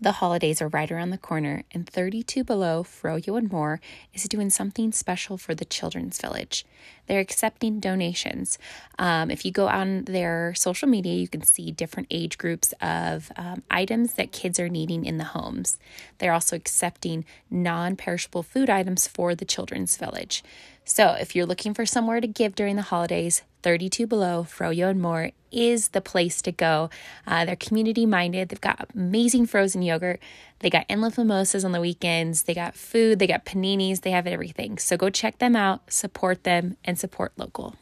The holidays are right around the corner, and 32 Below Froyo and More is doing something special for the Children's Village. They're accepting donations. Um, if you go on their social media, you can see different age groups of um, items that kids are needing in the homes. They're also accepting non perishable food items for the Children's Village. So if you're looking for somewhere to give during the holidays, 32 Below, Froyo and More is the place to go. Uh, they're community minded. They've got amazing frozen yogurt. They got endless mimosas on the weekends. They got food. They got paninis. They have everything. So go check them out, support them, and support local.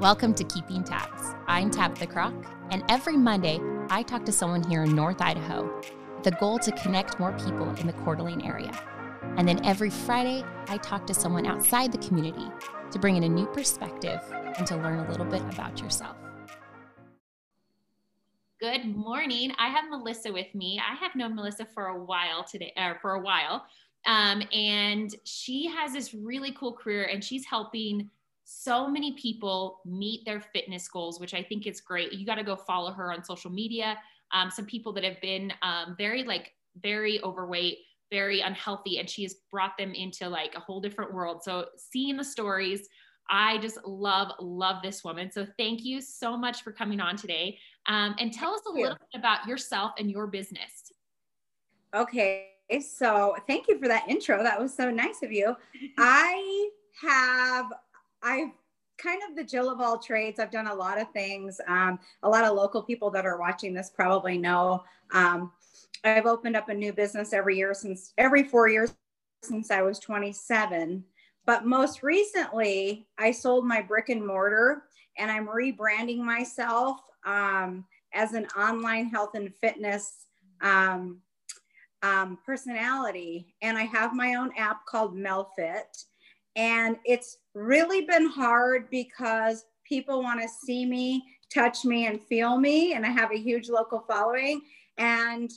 Welcome to Keeping Tabs. I'm Tabitha Croc, and every Monday I talk to someone here in North Idaho. with The goal to connect more people in the Coeur d'Alene area. And then every Friday, I talk to someone outside the community to bring in a new perspective and to learn a little bit about yourself. Good morning. I have Melissa with me. I have known Melissa for a while today, or for a while. Um, and she has this really cool career and she's helping so many people meet their fitness goals, which I think is great. You got to go follow her on social media. Um, some people that have been um, very, like, very overweight very unhealthy and she has brought them into like a whole different world. So seeing the stories, I just love, love this woman. So thank you so much for coming on today. Um, and tell us a little bit about yourself and your business. Okay. So thank you for that intro. That was so nice of you. I have, I've kind of the Jill of all trades. I've done a lot of things. Um, a lot of local people that are watching this probably know. Um, I've opened up a new business every year since every four years since I was 27. But most recently, I sold my brick and mortar and I'm rebranding myself um, as an online health and fitness um, um, personality. And I have my own app called MelFit. And it's really been hard because people want to see me, touch me, and feel me. And I have a huge local following. And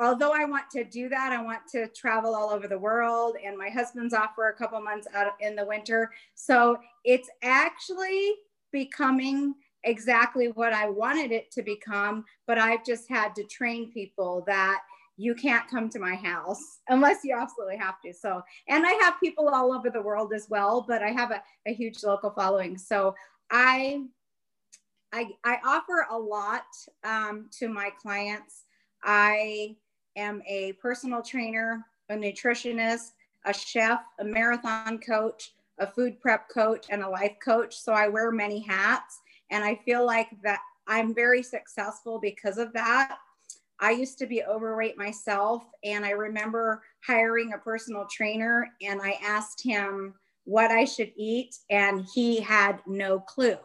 although I want to do that, I want to travel all over the world. And my husband's off for a couple months out in the winter. So it's actually becoming exactly what I wanted it to become. But I've just had to train people that you can't come to my house unless you absolutely have to. So, and I have people all over the world as well, but I have a, a huge local following. So I, I, I offer a lot um, to my clients. I am a personal trainer, a nutritionist, a chef, a marathon coach, a food prep coach, and a life coach. So I wear many hats. And I feel like that I'm very successful because of that. I used to be overweight myself. And I remember hiring a personal trainer and I asked him what I should eat, and he had no clue.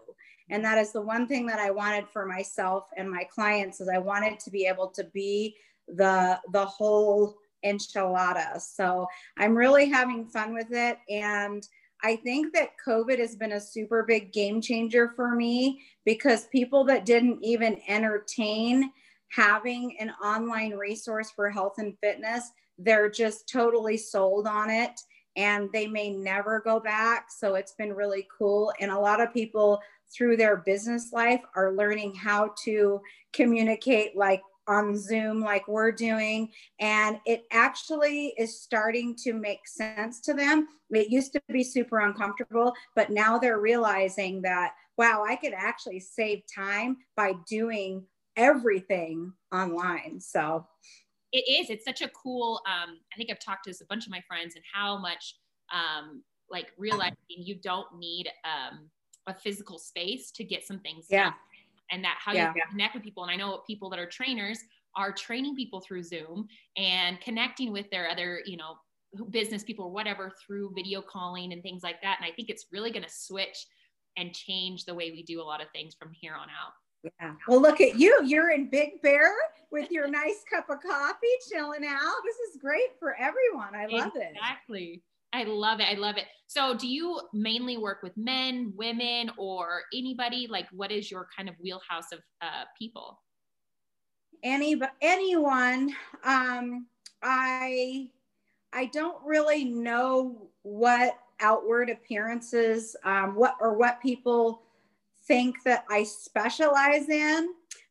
And that is the one thing that I wanted for myself and my clients is I wanted to be able to be the the whole enchilada. So I'm really having fun with it. And I think that COVID has been a super big game changer for me because people that didn't even entertain having an online resource for health and fitness, they're just totally sold on it and they may never go back. So it's been really cool. And a lot of people through their business life are learning how to communicate like on Zoom like we're doing. And it actually is starting to make sense to them. It used to be super uncomfortable, but now they're realizing that, wow, I could actually save time by doing everything online. So it is. It's such a cool, um, I think I've talked to a bunch of my friends and how much um, like realizing you don't need um, a physical space to get some things yeah. done and that how yeah. you connect with people. And I know people that are trainers are training people through Zoom and connecting with their other, you know, business people or whatever through video calling and things like that. And I think it's really going to switch and change the way we do a lot of things from here on out. Yeah. Well, look at you. You're in Big Bear with your nice cup of coffee, chilling out. This is great for everyone. I love exactly. it. Exactly. I love it. I love it. So, do you mainly work with men, women, or anybody? Like, what is your kind of wheelhouse of uh, people? Any, anyone. Um, I, I don't really know what outward appearances, um, what or what people think that I specialize in,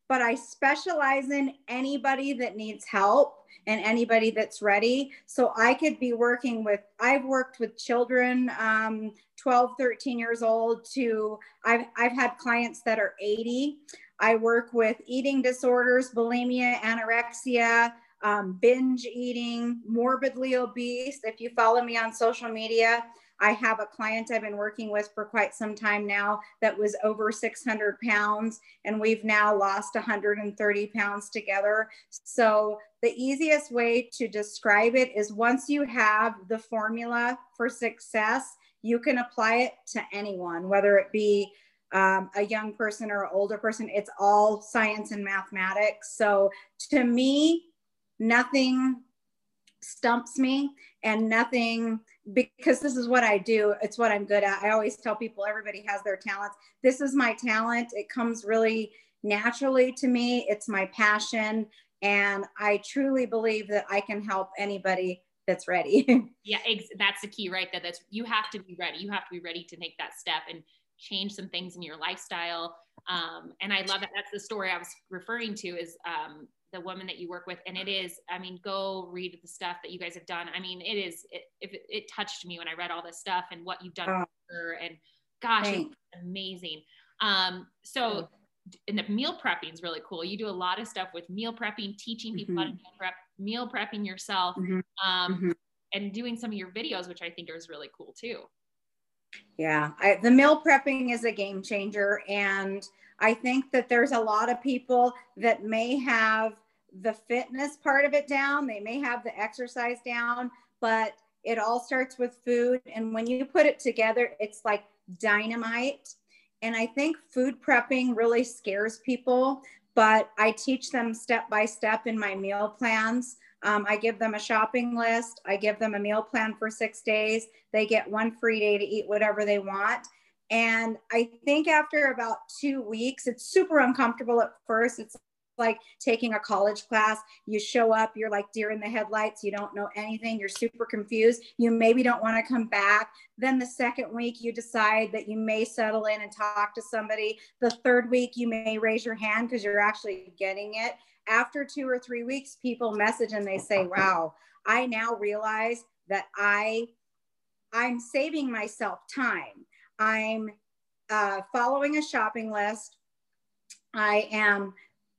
but I specialize in anybody that needs help and anybody that's ready. So I could be working with, I've worked with children, um, 12, 13 years old to, I've, I've had clients that are 80. I work with eating disorders, bulimia, anorexia, um, binge eating, morbidly obese. If you follow me on social media, I have a client I've been working with for quite some time now that was over 600 pounds, and we've now lost 130 pounds together. So, the easiest way to describe it is once you have the formula for success, you can apply it to anyone, whether it be um, a young person or an older person. It's all science and mathematics. So, to me, nothing stumps me and nothing because this is what I do. It's what I'm good at. I always tell people everybody has their talents. This is my talent. It comes really naturally to me. It's my passion. And I truly believe that I can help anybody that's ready. yeah, that's the key, right? That that's you have to be ready. You have to be ready to take that step and change some things in your lifestyle. Um, and I love that. That's the story I was referring to. Is um, the woman that you work with and it is i mean go read the stuff that you guys have done i mean it is it, it, it touched me when i read all this stuff and what you've done oh. for her and gosh it's amazing um so and the meal prepping is really cool you do a lot of stuff with meal prepping teaching people mm-hmm. how to meal prep meal prepping yourself mm-hmm. um mm-hmm. and doing some of your videos which i think is really cool too yeah I, the meal prepping is a game changer and I think that there's a lot of people that may have the fitness part of it down, they may have the exercise down, but it all starts with food. And when you put it together, it's like dynamite. And I think food prepping really scares people, but I teach them step by step in my meal plans. Um, I give them a shopping list. I give them a meal plan for six days. They get one free day to eat whatever they want. And I think after about two weeks, it's super uncomfortable at first. It's like taking a college class. You show up, you're like deer in the headlights. You don't know anything. You're super confused. You maybe don't want to come back. Then the second week, you decide that you may settle in and talk to somebody. The third week, you may raise your hand because you're actually getting it. After two or three weeks, people message and they say, Wow, I now realize that I I'm saving myself time. I'm uh, following a shopping list. I am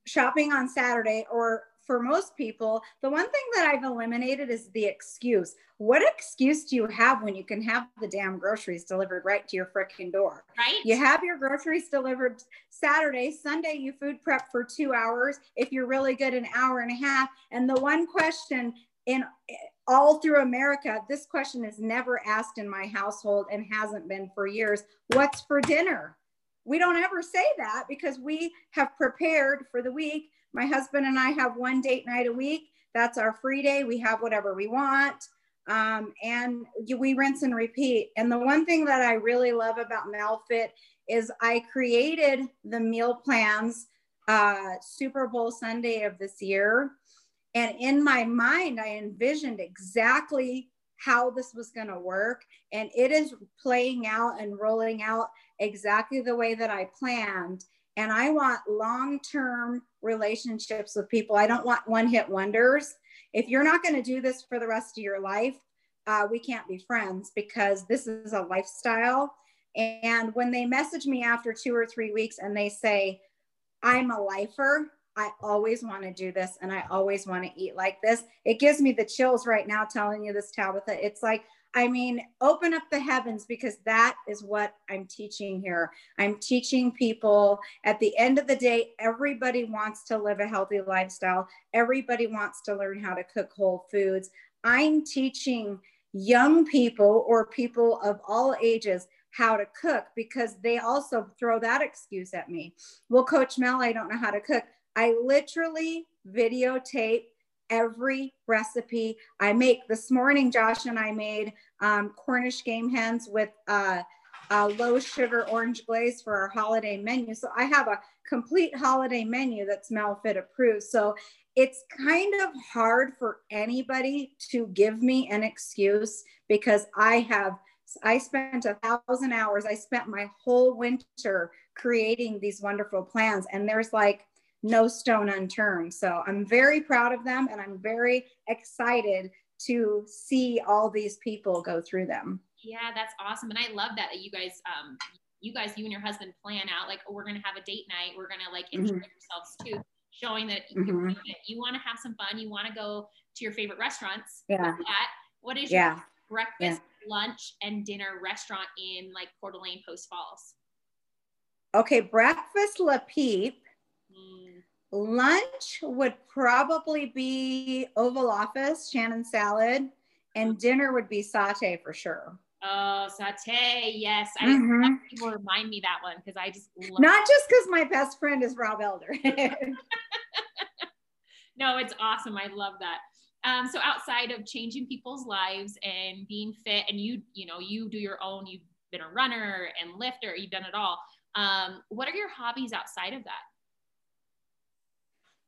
shopping on Saturday, or for most people, the one thing that I've eliminated is the excuse. What excuse do you have when you can have the damn groceries delivered right to your freaking door? Right. You have your groceries delivered Saturday, Sunday, you food prep for two hours. If you're really good, an hour and a half. And the one question in all through America, this question is never asked in my household and hasn't been for years. What's for dinner? We don't ever say that because we have prepared for the week. My husband and I have one date night a week. That's our free day. We have whatever we want. Um, and we rinse and repeat. And the one thing that I really love about MELFit is I created the meal plans uh, Super Bowl Sunday of this year and in my mind, I envisioned exactly how this was going to work. And it is playing out and rolling out exactly the way that I planned. And I want long term relationships with people. I don't want one hit wonders. If you're not going to do this for the rest of your life, uh, we can't be friends because this is a lifestyle. And when they message me after two or three weeks and they say, I'm a lifer, I always want to do this and I always want to eat like this. It gives me the chills right now telling you this, Tabitha. It's like, I mean, open up the heavens because that is what I'm teaching here. I'm teaching people at the end of the day, everybody wants to live a healthy lifestyle, everybody wants to learn how to cook whole foods. I'm teaching young people or people of all ages how to cook because they also throw that excuse at me. Well, Coach Mel, I don't know how to cook. I literally videotape every recipe I make. This morning, Josh and I made um, Cornish game hens with uh, a low sugar orange glaze for our holiday menu. So I have a complete holiday menu that's Melfit approved. So it's kind of hard for anybody to give me an excuse because I have I spent a thousand hours. I spent my whole winter creating these wonderful plans, and there's like no stone unturned. So I'm very proud of them and I'm very excited to see all these people go through them. Yeah, that's awesome. And I love that that you guys um you guys you and your husband plan out like oh, we're going to have a date night. We're going to like enjoy mm-hmm. yourselves too, showing that mm-hmm. you want to have some fun, you want to go to your favorite restaurants. Yeah. What is yeah. your breakfast, yeah. lunch and dinner restaurant in like Coeur d'Alene Post Falls? Okay, breakfast Le Peep. Mm. Lunch would probably be Oval Office, Shannon salad, and dinner would be satay for sure. Oh, satay. Yes. I mm-hmm. people remind me that one because I just not just because my best friend is Rob Elder. no, it's awesome. I love that. Um, so outside of changing people's lives and being fit, and you, you know, you do your own, you've been a runner and lifter, you've done it all. Um, what are your hobbies outside of that?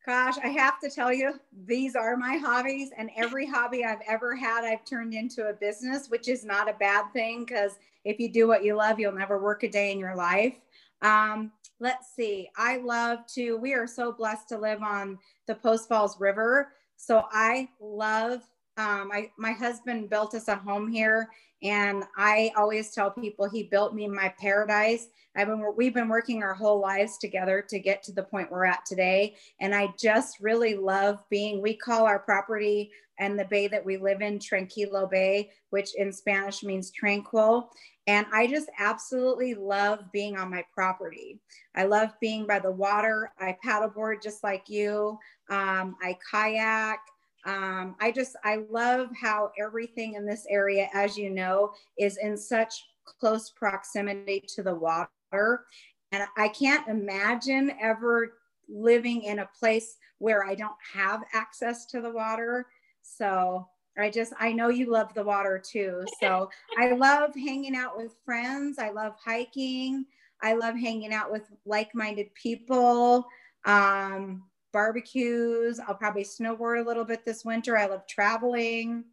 Gosh, I have to tell you, these are my hobbies, and every hobby I've ever had, I've turned into a business, which is not a bad thing because if you do what you love, you'll never work a day in your life. Um, let's see, I love to, we are so blessed to live on the Post Falls River. So I love um, I, my husband built us a home here and I always tell people he built me my paradise. I've been, we've been working our whole lives together to get to the point we're at today. And I just really love being, we call our property and the bay that we live in Tranquilo Bay, which in Spanish means tranquil. And I just absolutely love being on my property. I love being by the water. I paddleboard just like you. Um, I kayak. Um, I just, I love how everything in this area, as you know, is in such close proximity to the water. And I can't imagine ever living in a place where I don't have access to the water. So I just, I know you love the water too. So I love hanging out with friends. I love hiking. I love hanging out with like minded people. Um, barbecues. I'll probably snowboard a little bit this winter. I love traveling.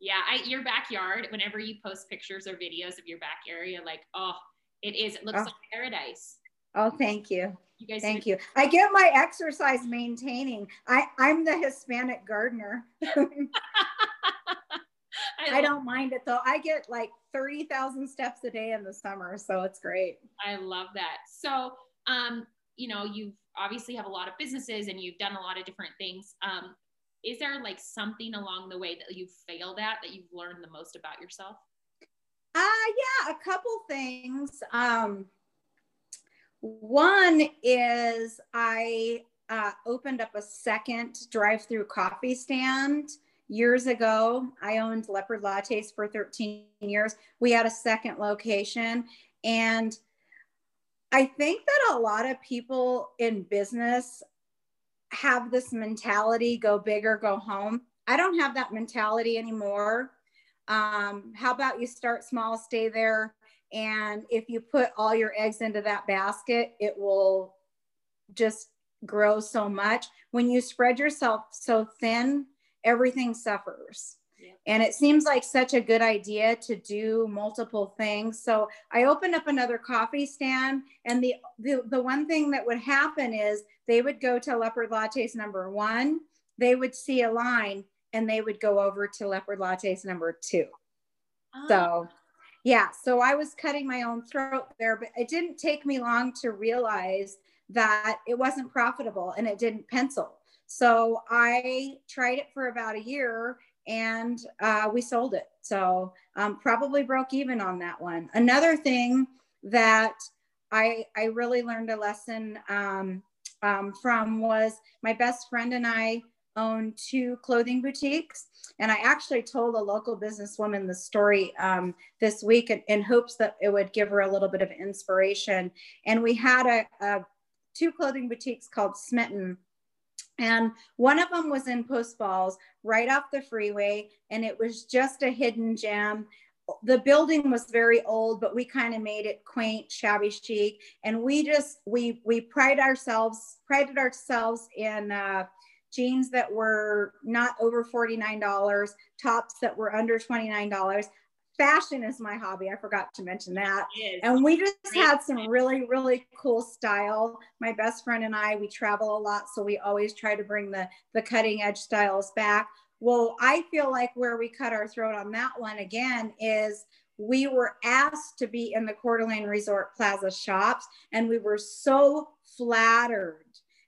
Yeah, I, your backyard, whenever you post pictures or videos of your back area, like, oh, it is. It looks oh. like paradise. Oh, thank you. You guys thank you. I get my exercise maintaining. I, I'm the Hispanic gardener. I, I don't mind it though. I get like 30,000 steps a day in the summer. So it's great. I love that. So, um, you know, you obviously have a lot of businesses and you've done a lot of different things. Um, is there like something along the way that you've failed at that you've learned the most about yourself? Uh, yeah, a couple things. Um, one is I uh, opened up a second drive through coffee stand years ago. I owned Leopard Lattes for 13 years. We had a second location and I think that a lot of people in business have this mentality go big or go home. I don't have that mentality anymore. Um, how about you start small, stay there, and if you put all your eggs into that basket, it will just grow so much. When you spread yourself so thin, everything suffers. And it seems like such a good idea to do multiple things. So I opened up another coffee stand. And the, the, the one thing that would happen is they would go to Leopard Lattes number one, they would see a line and they would go over to Leopard Lattes number two. Oh. So ah. yeah, so I was cutting my own throat there, but it didn't take me long to realize that it wasn't profitable and it didn't pencil. So I tried it for about a year and uh, we sold it. So um, probably broke even on that one. Another thing that I, I really learned a lesson um, um, from was my best friend and I own two clothing boutiques. And I actually told a local businesswoman the story um, this week in, in, hopes that it would give her a little bit of inspiration. And we had a, a two clothing boutiques called Smitten and one of them was in Post Falls, right off the freeway, and it was just a hidden gem. The building was very old, but we kind of made it quaint, shabby chic, and we just we we pride ourselves prided ourselves in uh, jeans that were not over forty nine dollars, tops that were under twenty nine dollars, fashion is my hobby. I forgot to mention that. And we just had some really, really cool style. My best friend and I, we travel a lot, so we always try to bring the the cutting edge styles back. Well, I feel like where we cut our throat on that one again is we were asked to be in the Coeur d'Alene Resort Plaza shops, and we were so flattered.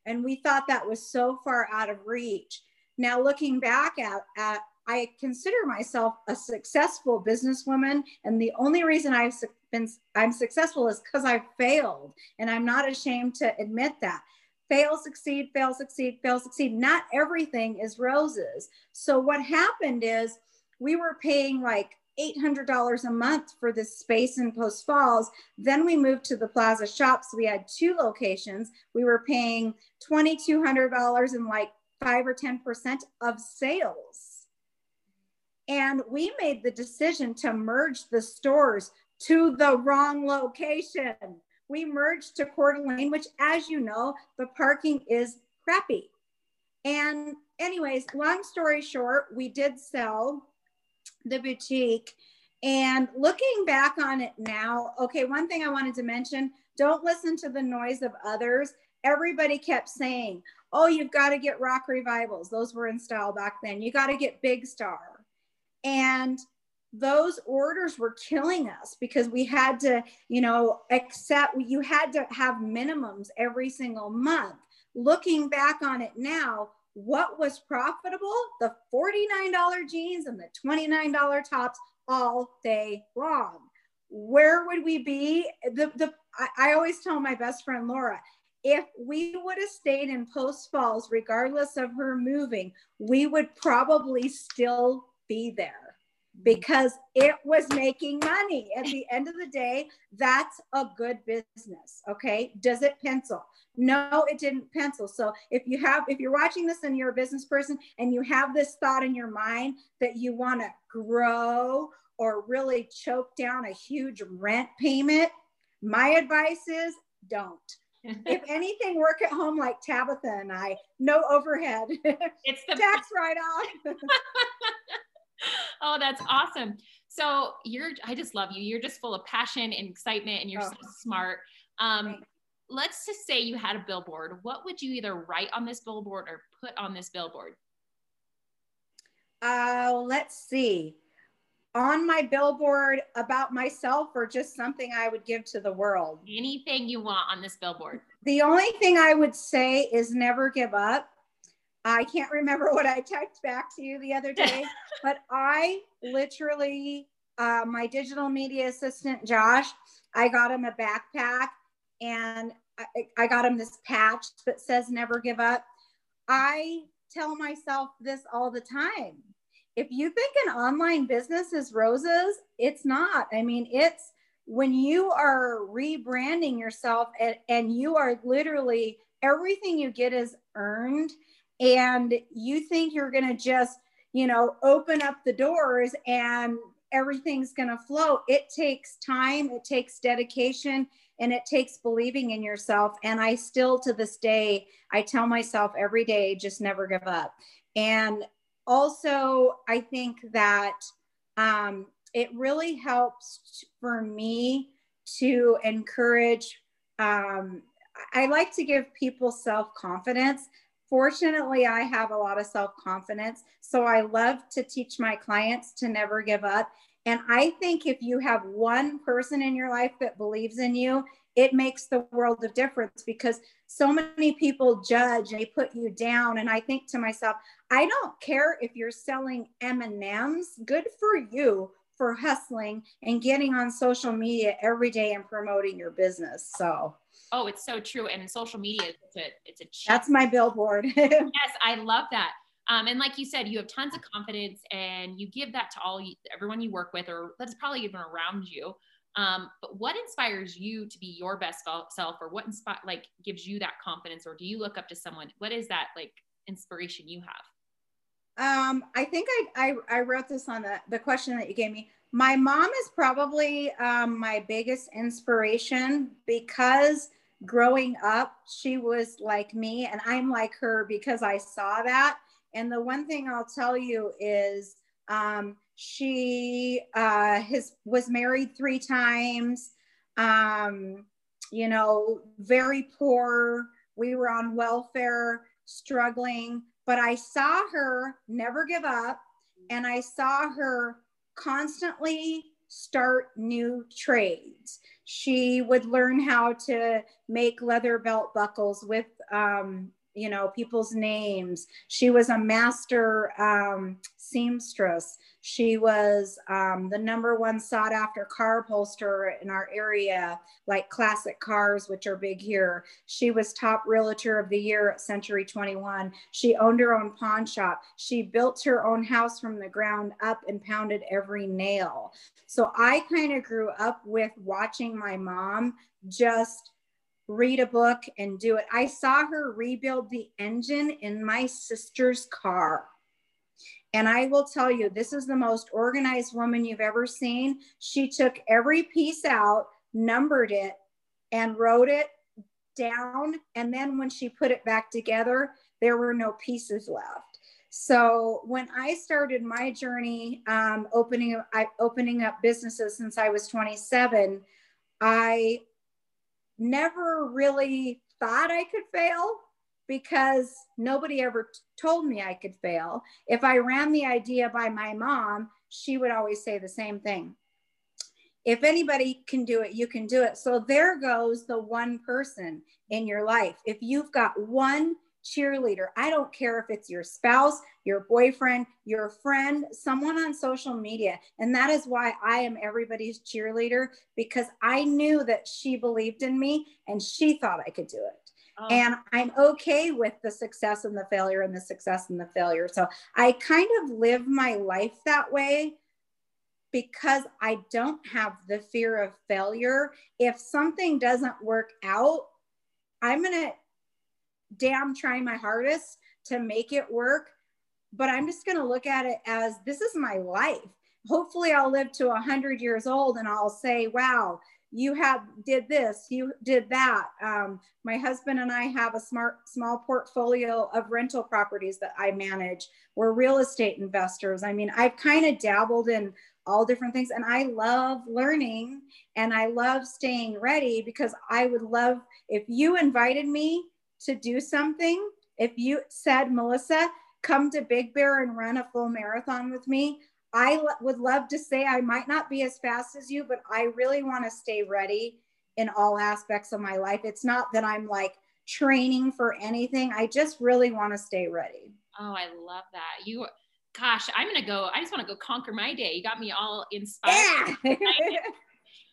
And we thought that was so far out of reach. Now, looking back at, at I consider myself a successful businesswoman, and the only reason I've been I'm successful is because I failed, and I'm not ashamed to admit that. Fail, succeed, fail, succeed, fail, succeed. Not everything is roses. So what happened is we were paying like $800 a month for this space in Post Falls. Then we moved to the Plaza Shops. We had two locations. We were paying $2,200 and like five or 10% of sales. And we made the decision to merge the stores to the wrong location. We merged to Coeur d'Alene, which, as you know, the parking is crappy. And, anyways, long story short, we did sell the boutique. And looking back on it now, okay, one thing I wanted to mention don't listen to the noise of others. Everybody kept saying, oh, you've got to get rock revivals. Those were in style back then. You got to get Big Star. And those orders were killing us because we had to, you know, accept, you had to have minimums every single month. Looking back on it now, what was profitable? The $49 jeans and the $29 tops all day long. Where would we be? The, the, I, I always tell my best friend Laura, if we would have stayed in Post Falls, regardless of her moving, we would probably still be there mm-hmm. because it was making money. At the end of the day, that's a good business. Okay. Does it pencil? No, it didn't pencil. So if you have, if you're watching this and you're a business person and you have this thought in your mind that you want to grow or really choke down a huge rent payment, my advice is don't. if anything, work at home like Tabitha and I, no overhead. It's the tax write off. oh, that's awesome. So you're, I just love you. You're just full of passion and excitement and you're oh. so smart. Um, let's just say you had a billboard. What would you either write on this billboard or put on this billboard? Uh, let's see. On my billboard about myself or just something I would give to the world? Anything you want on this billboard. The only thing I would say is never give up. I can't remember what I typed back to you the other day, but I literally, uh, my digital media assistant, Josh, I got him a backpack and I, I got him this patch that says never give up. I tell myself this all the time. If you think an online business is roses, it's not. I mean, it's when you are rebranding yourself and, and you are literally everything you get is earned and you think you're going to just, you know, open up the doors and everything's going to flow. It takes time, it takes dedication, and it takes believing in yourself. And i still to this day i tell myself every day just never give up. And also i think that um, it really helps for me to encourage um, i like to give people self-confidence fortunately i have a lot of self-confidence so i love to teach my clients to never give up. And I think if you have one person in your life that believes in you, it makes the world of difference because so many people judge and they put you down. And i think to myself i don't care if you're selling m&ms good for you for hustling and getting on social media every day and promoting your business. So oh it's so true and social media it's a it's a that's my billboard yes i love that um, and like you said, you have tons of confidence and you give that to all you, everyone you work with, or that's probably even around you. Um, but what inspires you to be your best self, or what inspire like gives you that confidence, or do you look up to someone? What is that like inspiration you have? Um, I think I, I, I wrote this on the, the question that you gave me. My mom is probably um, my biggest inspiration because growing up, she was like me, and I'm like her because I saw that. And the one thing I'll tell you is Um, she uh, was married three times, um, you know, very poor. We were on welfare, struggling, but I saw her never give up. And I saw her constantly start new trades. She would learn how to make leather belt buckles with um, you know people's names. She was a master um, seamstress. She was um, the number one sought after car upholsterer in our area like classic cars which are big here. She was top realtor of the year at century 21 she owned her own pawn shop. She built her own house from the ground up and pounded every nail. So i kind of grew up with watching my mom just read a book and do it. I saw her rebuild the engine in my sister's car. And I will tell you, this is the most organized woman you've ever seen. She took every piece out, numbered it, and wrote it down. And then when she put it back together, there were no pieces left. So when I started my journey um, opening, I, opening up businesses since I was 27, I never really thought I could fail because nobody ever told me I could fail. If I ran the idea by my mom, she would always say the same thing. If anybody can do it, you can do it. So there goes the one person in your life. If you've got one cheerleader. I don't care if it's your spouse, your boyfriend, your friend, someone on social media. And that is why I am everybody's cheerleader because I knew that she believed in me and she thought I could do it. Oh. And I'm okay with the success and the failure and the success and the failure. So I kind of live my life that way because I don't have the fear of failure. If something doesn't work out, I'm going to damn trying my hardest to make it work. But I'm just going to look at it as this is my life. Hopefully, I'll live to 100 years old and I'll say, wow, you have did this you did that um, my husband and i have a smart small portfolio of rental properties that i manage we're real estate investors i mean i've kind of dabbled in all different things and i love learning and i love staying ready because i would love if you invited me to do something, if you said, Melissa, come to Big Bear and run a full marathon with me, I l- would love to say I might not be as fast as you, but I really want to stay ready in all aspects of my life. It's not that I'm like training for anything. I just really want to stay ready. Oh, I love that. You gosh, I'm gonna go. I just want to go conquer my day. You got me all inspired. Yeah.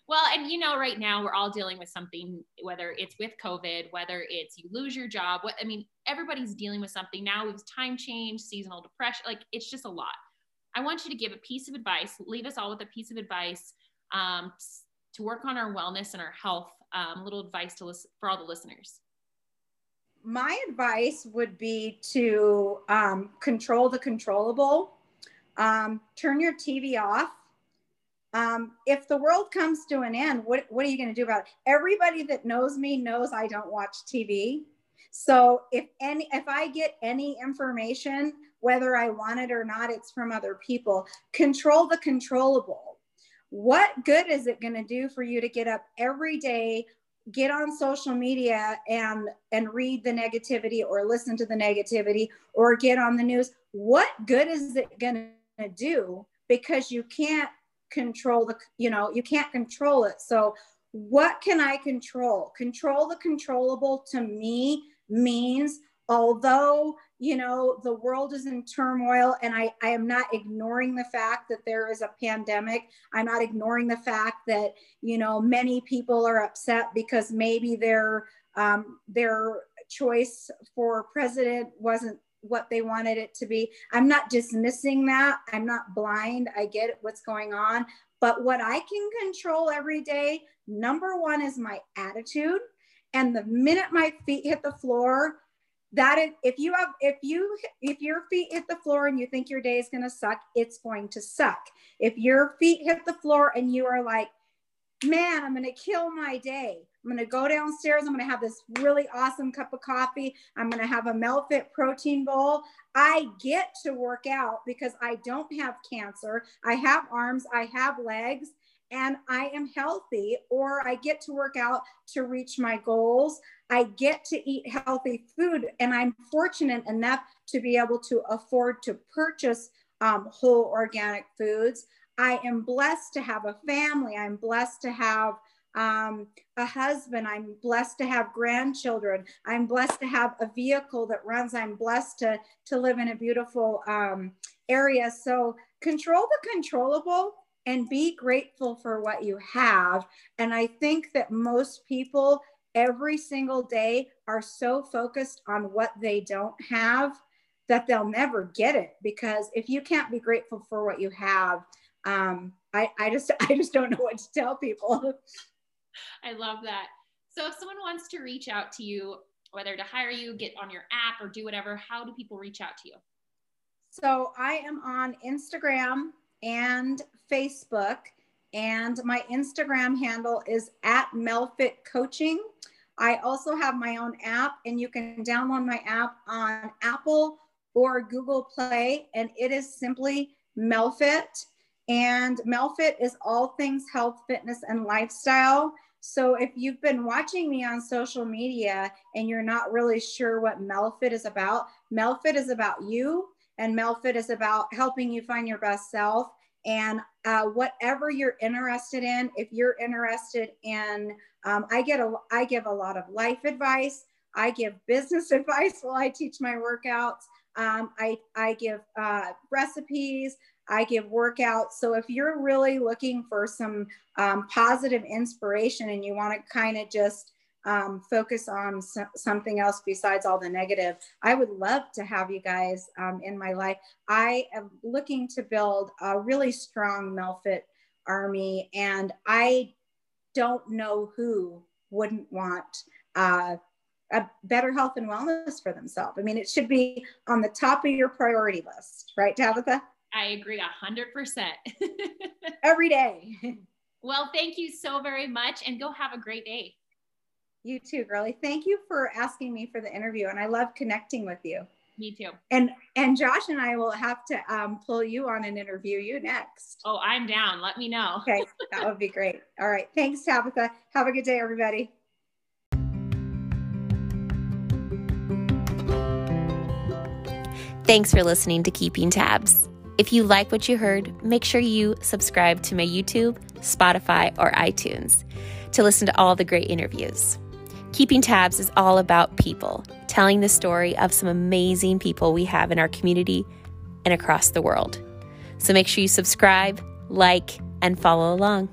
Well, and you know, right now we're all dealing with something, whether it's with COVID, whether it's you lose your job. What I mean, everybody's dealing with something now. With time change, seasonal depression, like it's just a lot. I want you to give a piece of advice. Leave us all with a piece of advice um, to work on our wellness and our health. Um, a little advice to listen for all the listeners. My advice would be to um, control the controllable. Um, turn your TV off um, if the world comes to an end, what, what are you going to do about it? Everybody that knows me knows I don't watch TV. So if any, if I get any information, whether I want it or not, it's from other people. Control the controllable. What good is it going to do for you to get up every day, get on social media and and read the negativity or listen to the negativity or get on the news? What good is it going to do? Because you can't control the you know you can't control it. So what can i control? Control the controllable to me means although you know the world is in turmoil and I, I am not ignoring the fact that there is a pandemic i'm not ignoring the fact that you know many people are upset because maybe their um, their choice for president wasn't what they wanted it to be. I'm not dismissing that. I'm not blind. I get what's going on. But what I can control every day, number one is my attitude. And the minute my feet hit the floor, that is, if you have if you if your feet hit the floor and you think your day is going to suck it's going to suck if your feet hit the floor and you are like man i'm going to kill my day I'm going to go downstairs. I'm going to have this really awesome cup of coffee. I'm going to have a Melfit protein bowl. I get to work out because I don't have cancer. I have arms, I have legs, and I am healthy, or I get to work out to reach my goals. I get to eat healthy food, and I'm fortunate enough to be able to afford to purchase um, whole organic foods. I am blessed to have a family. I'm blessed to have um, a husband. I'm blessed to have grandchildren. I'm blessed to have a vehicle that runs. I'm blessed to, to live in a beautiful um, area. So control the controllable and be grateful for what you have. And I think that most people every single day are so focused on what they don't have that they'll never get it because if you can't be grateful for what you have um, I, I just i just don't know what to tell people I love that. So if someone wants to reach out to you, whether to hire you, get on your app, or do whatever, how do people reach out to you? So I am on Instagram and Facebook, and my Instagram handle is at Melfit Coaching. I also have my own app, and you can download my app on Apple or Google Play, and it is simply Melfit. And Melfit is all things health, fitness, and lifestyle. So if you've been watching me on social media and you're not really sure what Melfit is about, Melfit is about you, and Melfit is about helping you find your best self. And uh, whatever you're interested in, if you're interested in, um, I get a, I give a lot of life advice. I give business advice while I teach my workouts. Um, I, I give uh, recipes. I give workouts. So if you're really looking for some um, positive inspiration and you want to kind of just um, focus on so- something else besides all the negative, I would love to have you guys um, in my life. I am looking to build a really strong Melfit army, and I don't know who wouldn't want uh, a better health and wellness for themselves. I mean, it should be on the top of your priority list, right, Tabitha? I agree a hundred percent. Every day. Well, thank you so very much and go have a great day. You too, girlie. Thank you for asking me for the interview and I love connecting with you. Me too. And and Josh and I will have to um, pull you on and interview you next. Oh, I'm down. Let me know. okay, that would be great. All right. Thanks, Tabitha. Have a good day, everybody. Thanks for listening to Keeping Tabs. If you like what you heard, make sure you subscribe to my YouTube, Spotify, or iTunes to listen to all the great interviews. Keeping Tabs is all about people, telling the story of some amazing people we have in our community and across the world. So make sure you subscribe, like, and follow along.